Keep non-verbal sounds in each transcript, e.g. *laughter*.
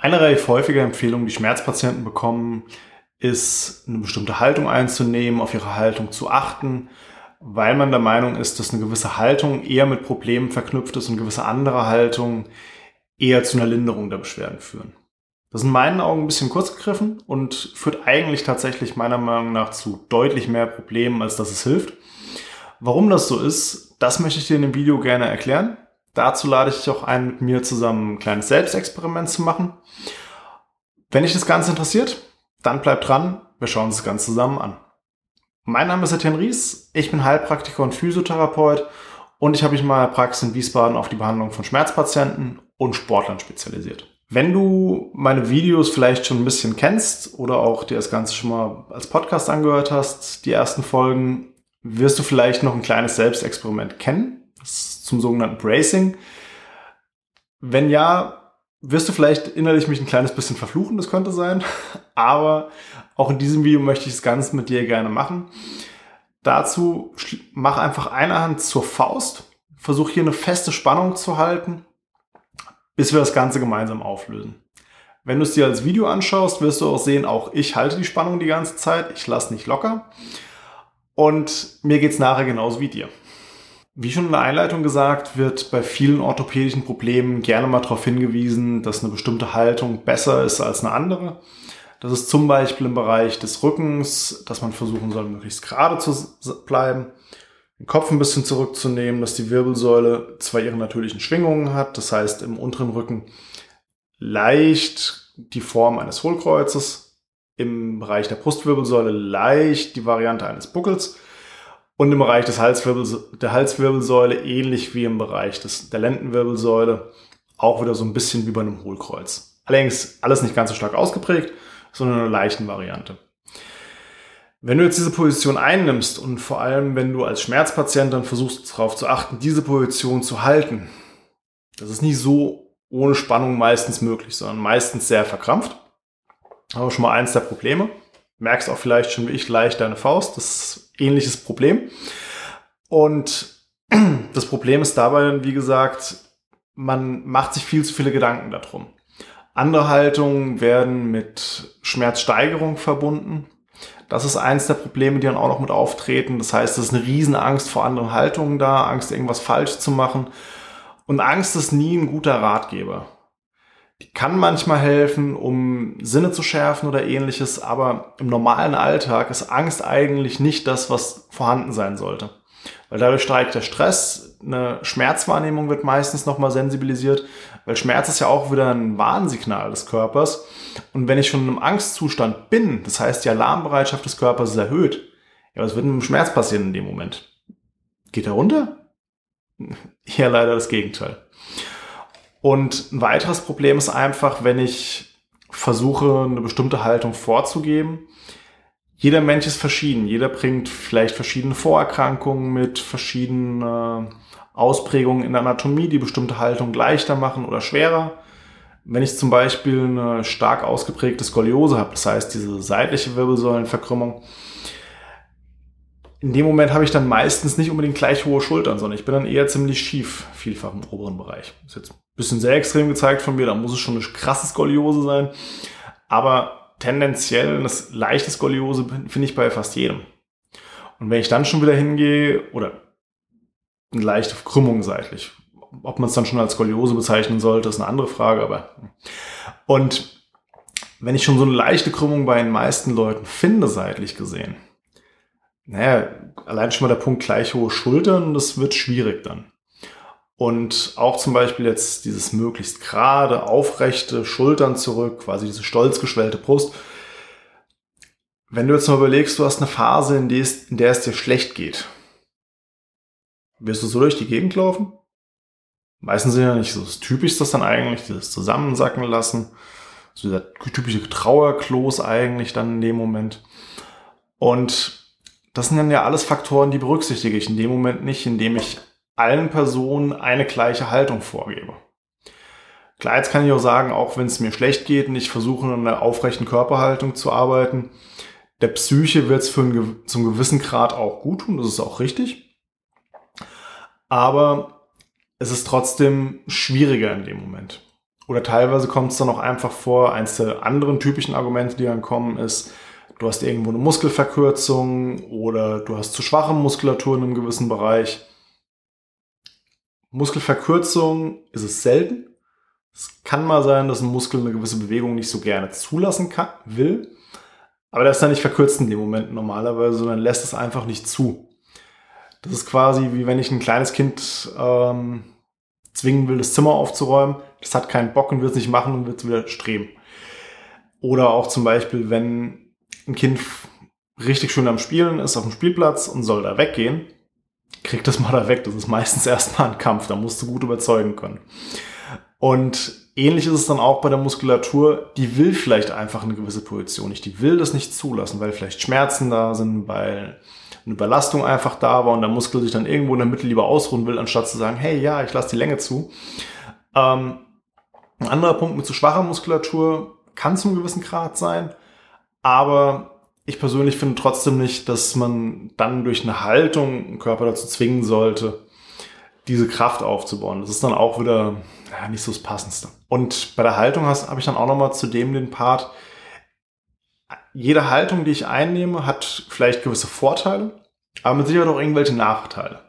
Eine relativ häufige Empfehlung, die Schmerzpatienten bekommen, ist eine bestimmte Haltung einzunehmen, auf ihre Haltung zu achten, weil man der Meinung ist, dass eine gewisse Haltung eher mit Problemen verknüpft ist und gewisse andere Haltungen eher zu einer Linderung der Beschwerden führen. Das ist in meinen Augen ein bisschen kurz gegriffen und führt eigentlich tatsächlich meiner Meinung nach zu deutlich mehr Problemen, als dass es hilft. Warum das so ist, das möchte ich dir in dem Video gerne erklären. Dazu lade ich dich auch ein, mit mir zusammen ein kleines Selbstexperiment zu machen. Wenn dich das Ganze interessiert, dann bleib dran, wir schauen uns das Ganze zusammen an. Mein Name ist Etienne Ries, ich bin Heilpraktiker und Physiotherapeut und ich habe mich mal Praxis in Wiesbaden auf die Behandlung von Schmerzpatienten und Sportlern spezialisiert. Wenn du meine Videos vielleicht schon ein bisschen kennst oder auch dir das Ganze schon mal als Podcast angehört hast, die ersten Folgen, wirst du vielleicht noch ein kleines Selbstexperiment kennen zum sogenannten Bracing. Wenn ja, wirst du vielleicht innerlich mich ein kleines bisschen verfluchen, das könnte sein. *laughs* Aber auch in diesem Video möchte ich es ganz mit dir gerne machen. Dazu mach einfach eine Hand zur Faust, versuch hier eine feste Spannung zu halten, bis wir das Ganze gemeinsam auflösen. Wenn du es dir als Video anschaust, wirst du auch sehen, auch ich halte die Spannung die ganze Zeit, ich lasse nicht locker. Und mir geht es nachher genauso wie dir. Wie schon in der Einleitung gesagt, wird bei vielen orthopädischen Problemen gerne mal darauf hingewiesen, dass eine bestimmte Haltung besser ist als eine andere. Das ist zum Beispiel im Bereich des Rückens, dass man versuchen soll, möglichst gerade zu bleiben, den Kopf ein bisschen zurückzunehmen, dass die Wirbelsäule zwar ihre natürlichen Schwingungen hat, das heißt im unteren Rücken leicht die Form eines Hohlkreuzes, im Bereich der Brustwirbelsäule leicht die Variante eines Buckels und im Bereich des Halswirbel, der Halswirbelsäule, ähnlich wie im Bereich des, der Lendenwirbelsäule, auch wieder so ein bisschen wie bei einem Hohlkreuz. Allerdings alles nicht ganz so stark ausgeprägt, sondern eine leichten Variante. Wenn du jetzt diese Position einnimmst und vor allem, wenn du als Schmerzpatient dann versuchst darauf zu achten, diese Position zu halten, das ist nicht so ohne Spannung meistens möglich, sondern meistens sehr verkrampft. Aber schon mal eins der Probleme. Merkst auch vielleicht schon wie ich leicht deine Faust. Das ähnliches Problem. Und *clears throat* das Problem ist dabei, wie gesagt, man macht sich viel zu viele Gedanken darum. Andere Haltungen werden mit Schmerzsteigerung verbunden. Das ist eins der Probleme, die dann auch noch mit auftreten. Das heißt, es ist eine Riesenangst vor anderen Haltungen da, Angst, irgendwas falsch zu machen. Und Angst ist nie ein guter Ratgeber. Die kann manchmal helfen, um Sinne zu schärfen oder ähnliches, aber im normalen Alltag ist Angst eigentlich nicht das, was vorhanden sein sollte. Weil dadurch steigt der Stress, eine Schmerzwahrnehmung wird meistens nochmal sensibilisiert, weil Schmerz ist ja auch wieder ein Warnsignal des Körpers. Und wenn ich schon im Angstzustand bin, das heißt die Alarmbereitschaft des Körpers ist erhöht, ja, was wird mit dem Schmerz passieren in dem Moment? Geht er runter? *laughs* Ja, leider das Gegenteil. Und ein weiteres Problem ist einfach, wenn ich versuche, eine bestimmte Haltung vorzugeben. Jeder Mensch ist verschieden. Jeder bringt vielleicht verschiedene Vorerkrankungen mit, verschiedene Ausprägungen in der Anatomie, die bestimmte Haltung leichter machen oder schwerer. Wenn ich zum Beispiel eine stark ausgeprägte Skoliose habe, das heißt diese seitliche Wirbelsäulenverkrümmung, in dem Moment habe ich dann meistens nicht unbedingt gleich hohe Schultern, sondern ich bin dann eher ziemlich schief, vielfach im oberen Bereich. Ist jetzt ein bisschen sehr extrem gezeigt von mir, da muss es schon eine krasse Skoliose sein. Aber tendenziell eine leichte Skoliose finde ich bei fast jedem. Und wenn ich dann schon wieder hingehe, oder eine leichte Krümmung seitlich, ob man es dann schon als Skoliose bezeichnen sollte, ist eine andere Frage, aber. Und wenn ich schon so eine leichte Krümmung bei den meisten Leuten finde, seitlich gesehen, naja, allein schon mal der Punkt gleich hohe Schultern, das wird schwierig dann. Und auch zum Beispiel jetzt dieses möglichst gerade, aufrechte Schultern zurück, quasi diese stolz geschwellte Brust. Wenn du jetzt mal überlegst, du hast eine Phase, in, der es, in der es dir schlecht geht, wirst du so durch die Gegend laufen? Meistens sind ja nicht so das Typischste dann eigentlich, dieses Zusammensacken lassen. So dieser typische Trauerklos eigentlich dann in dem Moment. Und das sind dann ja alles Faktoren, die berücksichtige ich in dem Moment nicht, indem ich allen Personen eine gleiche Haltung vorgebe. Klar, jetzt kann ich auch sagen, auch wenn es mir schlecht geht und ich versuche in einer aufrechten Körperhaltung zu arbeiten, der Psyche wird es für einen, zum gewissen Grad auch gut tun, das ist auch richtig. Aber es ist trotzdem schwieriger in dem Moment. Oder teilweise kommt es dann auch einfach vor, eins der anderen typischen Argumente, die dann kommen, ist, du hast irgendwo eine Muskelverkürzung oder du hast zu schwache Muskulatur in einem gewissen Bereich. Muskelverkürzung ist es selten. Es kann mal sein, dass ein Muskel eine gewisse Bewegung nicht so gerne zulassen kann, will. Aber der ist dann nicht verkürzt in dem Moment normalerweise, sondern lässt es einfach nicht zu. Das ist quasi wie wenn ich ein kleines Kind ähm, zwingen will, das Zimmer aufzuräumen. Das hat keinen Bock und wird es nicht machen und wird es wieder streben. Oder auch zum Beispiel, wenn ein Kind richtig schön am Spielen ist auf dem Spielplatz und soll da weggehen, kriegt das mal da weg. Das ist meistens *laughs* erstmal ein Kampf. Da musst du gut überzeugen können. Und ähnlich ist es dann auch bei der Muskulatur. Die will vielleicht einfach eine gewisse Position nicht. Die will das nicht zulassen, weil vielleicht Schmerzen da sind, weil eine Überlastung einfach da war und der Muskel sich dann irgendwo in der Mitte lieber ausruhen will, anstatt zu sagen, hey, ja, ich lasse die Länge zu. Ähm, ein anderer Punkt mit zu schwacher Muskulatur kann zum gewissen Grad sein, aber ich persönlich finde trotzdem nicht, dass man dann durch eine Haltung einen Körper dazu zwingen sollte, diese Kraft aufzubauen. Das ist dann auch wieder ja, nicht so das Passendste. Und bei der Haltung habe ich dann auch nochmal zudem den Part, jede Haltung, die ich einnehme, hat vielleicht gewisse Vorteile, aber mit Sicherheit auch irgendwelche Nachteile.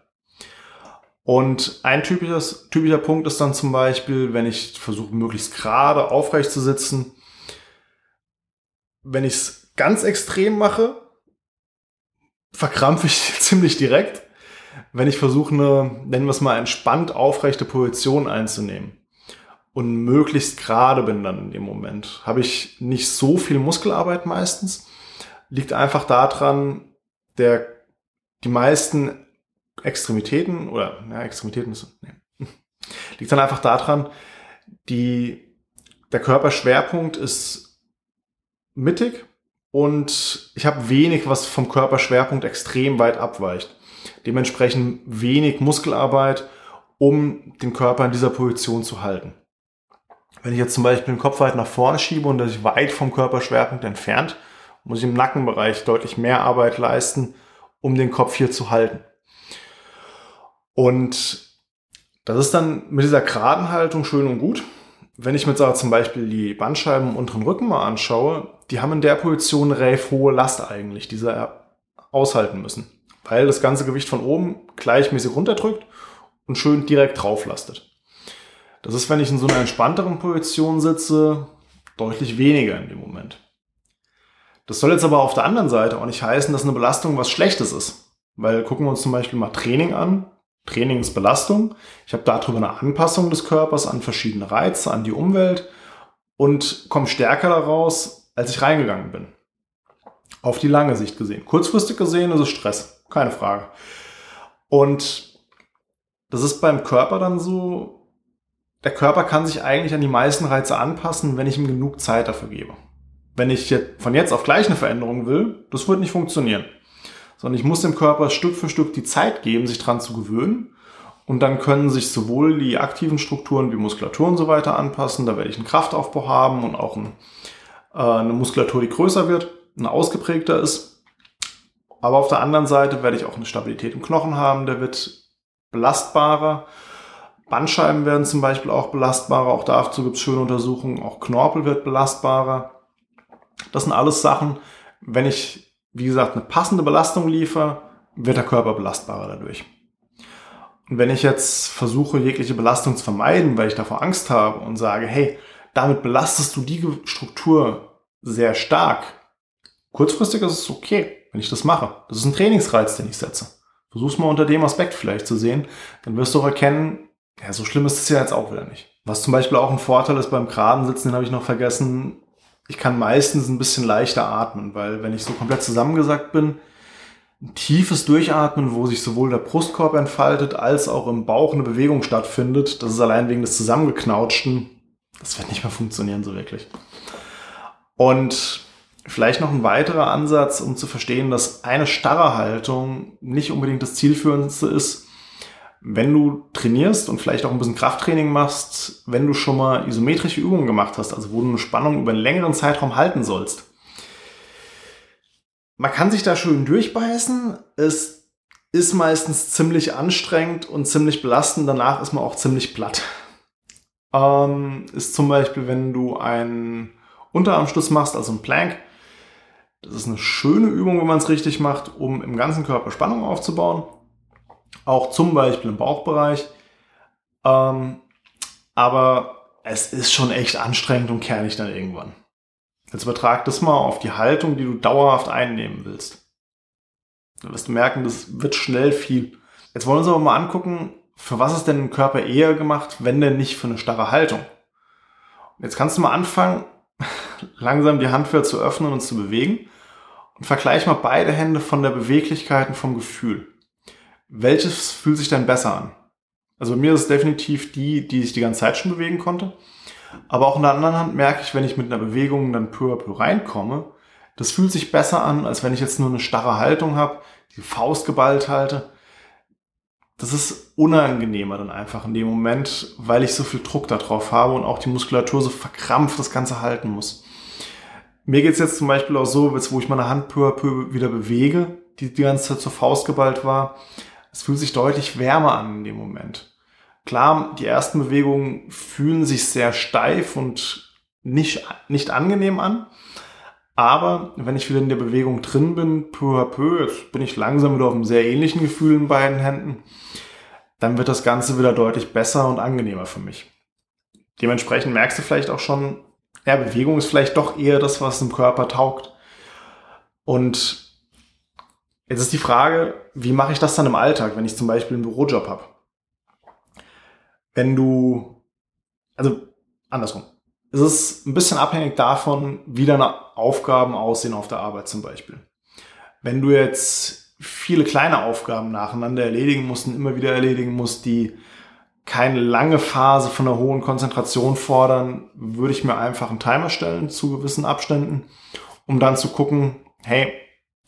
Und ein typisches, typischer Punkt ist dann zum Beispiel, wenn ich versuche, möglichst gerade aufrecht zu sitzen, wenn ich es ganz extrem mache, verkrampfe ich *laughs* ziemlich direkt. Wenn ich versuche, eine, nennen wir es mal, entspannt aufrechte Position einzunehmen und möglichst gerade bin dann in dem Moment, habe ich nicht so viel Muskelarbeit meistens. Liegt einfach daran, der, die meisten Extremitäten oder, ja, Extremitäten ist, nee. *laughs* liegt dann einfach daran, die, der Körperschwerpunkt ist mittig und ich habe wenig, was vom Körperschwerpunkt extrem weit abweicht. Dementsprechend wenig Muskelarbeit, um den Körper in dieser Position zu halten. Wenn ich jetzt zum Beispiel den Kopf weit nach vorne schiebe und das weit vom Körperschwerpunkt entfernt, muss ich im Nackenbereich deutlich mehr Arbeit leisten, um den Kopf hier zu halten. Und das ist dann mit dieser geraden Haltung schön und gut. Wenn ich mir jetzt zum Beispiel die Bandscheiben im unteren Rücken mal anschaue, die haben in der Position relativ hohe Last eigentlich, die sie aushalten müssen. Weil das ganze Gewicht von oben gleichmäßig runterdrückt und schön direkt drauf lastet. Das ist, wenn ich in so einer entspannteren Position sitze, deutlich weniger in dem Moment. Das soll jetzt aber auf der anderen Seite auch nicht heißen, dass eine Belastung was Schlechtes ist. Weil gucken wir uns zum Beispiel mal Training an. Training ist Belastung. Ich habe darüber eine Anpassung des Körpers an verschiedene Reize, an die Umwelt und komme stärker daraus, als ich reingegangen bin. Auf die lange Sicht gesehen. Kurzfristig gesehen ist es Stress, keine Frage. Und das ist beim Körper dann so, der Körper kann sich eigentlich an die meisten Reize anpassen, wenn ich ihm genug Zeit dafür gebe. Wenn ich von jetzt auf gleich eine Veränderung will, das wird nicht funktionieren. Sondern ich muss dem Körper Stück für Stück die Zeit geben, sich dran zu gewöhnen. Und dann können sich sowohl die aktiven Strukturen wie Muskulatur und so weiter anpassen. Da werde ich einen Kraftaufbau haben und auch ein, äh, eine Muskulatur, die größer wird, eine ausgeprägter ist. Aber auf der anderen Seite werde ich auch eine Stabilität im Knochen haben, der wird belastbarer Bandscheiben werden zum Beispiel auch belastbarer, auch dazu gibt es schöne Untersuchungen, auch Knorpel wird belastbarer. Das sind alles Sachen, wenn ich, wie gesagt, eine passende Belastung liefere, wird der Körper belastbarer dadurch. Und wenn ich jetzt versuche, jegliche Belastung zu vermeiden, weil ich davor Angst habe und sage, hey, damit belastest du die Struktur sehr stark, kurzfristig ist es okay, wenn ich das mache. Das ist ein Trainingsreiz, den ich setze. Versuch's mal unter dem Aspekt vielleicht zu sehen, dann wirst du auch erkennen, ja, so schlimm ist es ja jetzt auch wieder nicht. Was zum Beispiel auch ein Vorteil ist beim geraden Sitzen, den habe ich noch vergessen. Ich kann meistens ein bisschen leichter atmen, weil wenn ich so komplett zusammengesackt bin, ein tiefes Durchatmen, wo sich sowohl der Brustkorb entfaltet, als auch im Bauch eine Bewegung stattfindet, das ist allein wegen des Zusammengeknautschten, das wird nicht mehr funktionieren so wirklich. Und vielleicht noch ein weiterer Ansatz, um zu verstehen, dass eine starre Haltung nicht unbedingt das zielführendste ist, wenn du trainierst und vielleicht auch ein bisschen Krafttraining machst, wenn du schon mal isometrische Übungen gemacht hast, also wo du eine Spannung über einen längeren Zeitraum halten sollst. Man kann sich da schön durchbeißen. Es ist meistens ziemlich anstrengend und ziemlich belastend. Danach ist man auch ziemlich platt. Ähm, ist zum Beispiel, wenn du einen Unterarmstütz machst, also einen Plank. Das ist eine schöne Übung, wenn man es richtig macht, um im ganzen Körper Spannung aufzubauen. Auch zum Beispiel im Bauchbereich. Ähm, aber es ist schon echt anstrengend und kernig dann irgendwann. Jetzt übertrag das mal auf die Haltung, die du dauerhaft einnehmen willst. Dann wirst du merken, das wird schnell viel. Jetzt wollen wir uns aber mal angucken, für was ist denn im Körper eher gemacht, wenn denn nicht für eine starre Haltung? jetzt kannst du mal anfangen, *laughs* langsam die Hand wieder zu öffnen und zu bewegen und vergleich mal beide Hände von der Beweglichkeit und vom Gefühl. Welches fühlt sich denn besser an? Also bei mir ist es definitiv die, die sich die ganze Zeit schon bewegen konnte. Aber auch in der anderen Hand merke ich, wenn ich mit einer Bewegung dann peu à peu reinkomme, das fühlt sich besser an, als wenn ich jetzt nur eine starre Haltung habe, die Faust geballt halte. Das ist unangenehmer dann einfach in dem Moment, weil ich so viel Druck darauf habe und auch die Muskulatur so verkrampft das Ganze halten muss. Mir geht's jetzt zum Beispiel auch so, wo ich meine Hand peu à peu wieder bewege, die die ganze Zeit zur Faust geballt war. Es fühlt sich deutlich wärmer an in dem Moment. Klar, die ersten Bewegungen fühlen sich sehr steif und nicht, nicht angenehm an. Aber wenn ich wieder in der Bewegung drin bin, peu à peu, bin ich langsam wieder auf einem sehr ähnlichen Gefühl in beiden Händen, dann wird das Ganze wieder deutlich besser und angenehmer für mich. Dementsprechend merkst du vielleicht auch schon, ja, Bewegung ist vielleicht doch eher das, was dem Körper taugt. Und jetzt ist die Frage, wie mache ich das dann im Alltag, wenn ich zum Beispiel einen Bürojob habe? Wenn du, also andersrum, es ist ein bisschen abhängig davon, wie deine Aufgaben aussehen auf der Arbeit zum Beispiel. Wenn du jetzt viele kleine Aufgaben nacheinander erledigen musst und immer wieder erledigen musst, die keine lange Phase von einer hohen Konzentration fordern, würde ich mir einfach einen Timer stellen zu gewissen Abständen, um dann zu gucken, hey,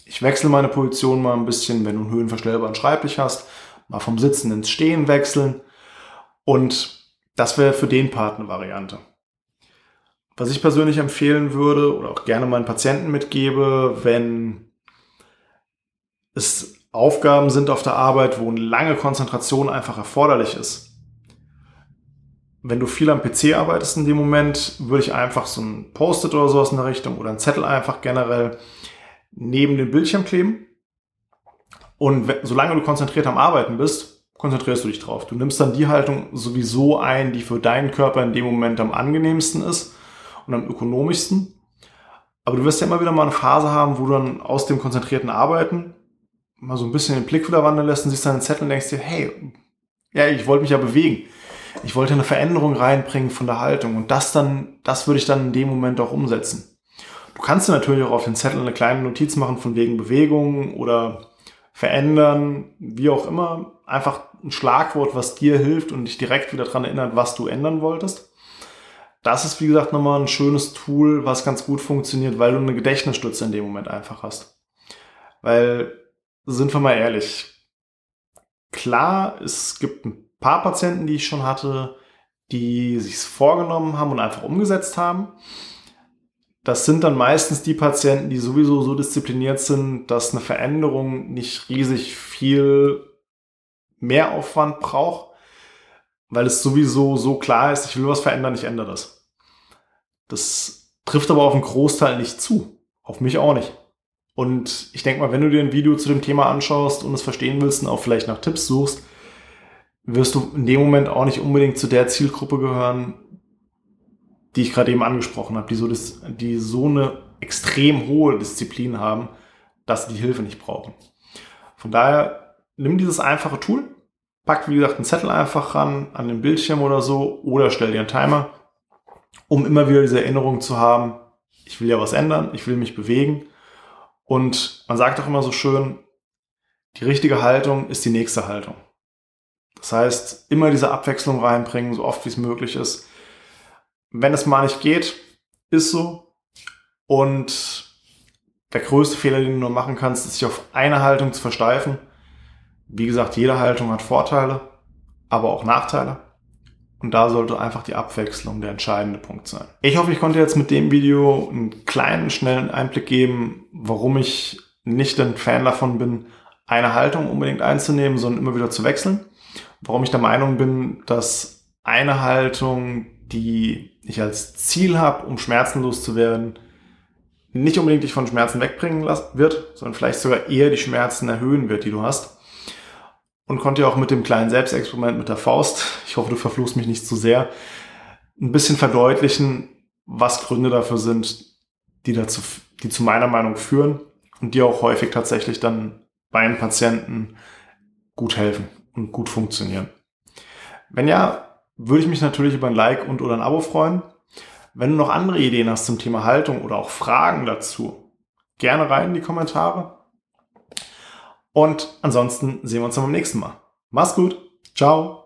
ich wechsle meine Position mal ein bisschen, wenn du einen höhenverstellbaren Schreibtisch hast, mal vom Sitzen ins Stehen wechseln und das wäre für den Part eine Variante. Was ich persönlich empfehlen würde oder auch gerne meinen Patienten mitgebe, wenn es Aufgaben sind auf der Arbeit, wo eine lange Konzentration einfach erforderlich ist. Wenn du viel am PC arbeitest in dem Moment, würde ich einfach so ein Post-it oder sowas in der Richtung oder ein Zettel einfach generell neben den Bildschirm kleben. Und solange du konzentriert am Arbeiten bist, konzentrierst du dich drauf. Du nimmst dann die Haltung sowieso ein, die für deinen Körper in dem Moment am angenehmsten ist und am ökonomischsten. Aber du wirst ja immer wieder mal eine Phase haben, wo du dann aus dem konzentrierten Arbeiten mal so ein bisschen den Blick wieder wandern lässt und siehst deinen Zettel und denkst dir, hey, ja, ich wollte mich ja bewegen. Ich wollte eine Veränderung reinbringen von der Haltung und das dann, das würde ich dann in dem Moment auch umsetzen. Du kannst dir natürlich auch auf den Zettel eine kleine Notiz machen von wegen Bewegung oder verändern, wie auch immer. Einfach ein Schlagwort, was dir hilft und dich direkt wieder daran erinnert, was du ändern wolltest das ist, wie gesagt, nochmal ein schönes Tool, was ganz gut funktioniert, weil du eine Gedächtnisstütze in dem Moment einfach hast. Weil, sind wir mal ehrlich, klar, es gibt ein paar Patienten, die ich schon hatte, die sich's vorgenommen haben und einfach umgesetzt haben. Das sind dann meistens die Patienten, die sowieso so diszipliniert sind, dass eine Veränderung nicht riesig viel Mehraufwand braucht weil es sowieso so klar ist, ich will was verändern, ich ändere das. Das trifft aber auf einen Großteil nicht zu. Auf mich auch nicht. Und ich denke mal, wenn du dir ein Video zu dem Thema anschaust und es verstehen willst und auch vielleicht nach Tipps suchst, wirst du in dem Moment auch nicht unbedingt zu der Zielgruppe gehören, die ich gerade eben angesprochen habe, die so, das, die so eine extrem hohe Disziplin haben, dass sie die Hilfe nicht brauchen. Von daher nimm dieses einfache Tool, Pack, wie gesagt, einen Zettel einfach ran an den Bildschirm oder so oder stell dir einen Timer, um immer wieder diese Erinnerung zu haben, ich will ja was ändern, ich will mich bewegen. Und man sagt auch immer so schön, die richtige Haltung ist die nächste Haltung. Das heißt, immer diese Abwechslung reinbringen, so oft wie es möglich ist. Wenn es mal nicht geht, ist so. Und der größte Fehler, den du nur machen kannst, ist sich auf eine Haltung zu versteifen wie gesagt, jede Haltung hat Vorteile, aber auch Nachteile. Und da sollte einfach die Abwechslung der entscheidende Punkt sein. Ich hoffe, ich konnte jetzt mit dem Video einen kleinen, schnellen Einblick geben, warum ich nicht ein Fan davon bin, eine Haltung unbedingt einzunehmen, sondern immer wieder zu wechseln. Warum ich der Meinung bin, dass eine Haltung die ich als Ziel habe, um schmerzenlos zu werden, nicht unbedingt dich von Schmerzen wegbringen wird, sondern vielleicht sogar eher die Schmerzen erhöhen wird, die du hast. Und konnte ja auch mit dem kleinen Selbstexperiment mit der Faust, ich hoffe, du verfluchst mich nicht zu sehr, ein bisschen verdeutlichen, was Gründe dafür sind, die dazu, die zu meiner Meinung führen und die auch häufig tatsächlich dann bei einem Patienten gut helfen und gut funktionieren. Wenn ja, würde ich mich natürlich über ein Like und oder ein Abo freuen. Wenn du noch andere Ideen hast zum Thema Haltung oder auch Fragen dazu, gerne rein in die Kommentare. Und ansonsten sehen wir uns dann beim nächsten Mal. Mach's gut. Ciao.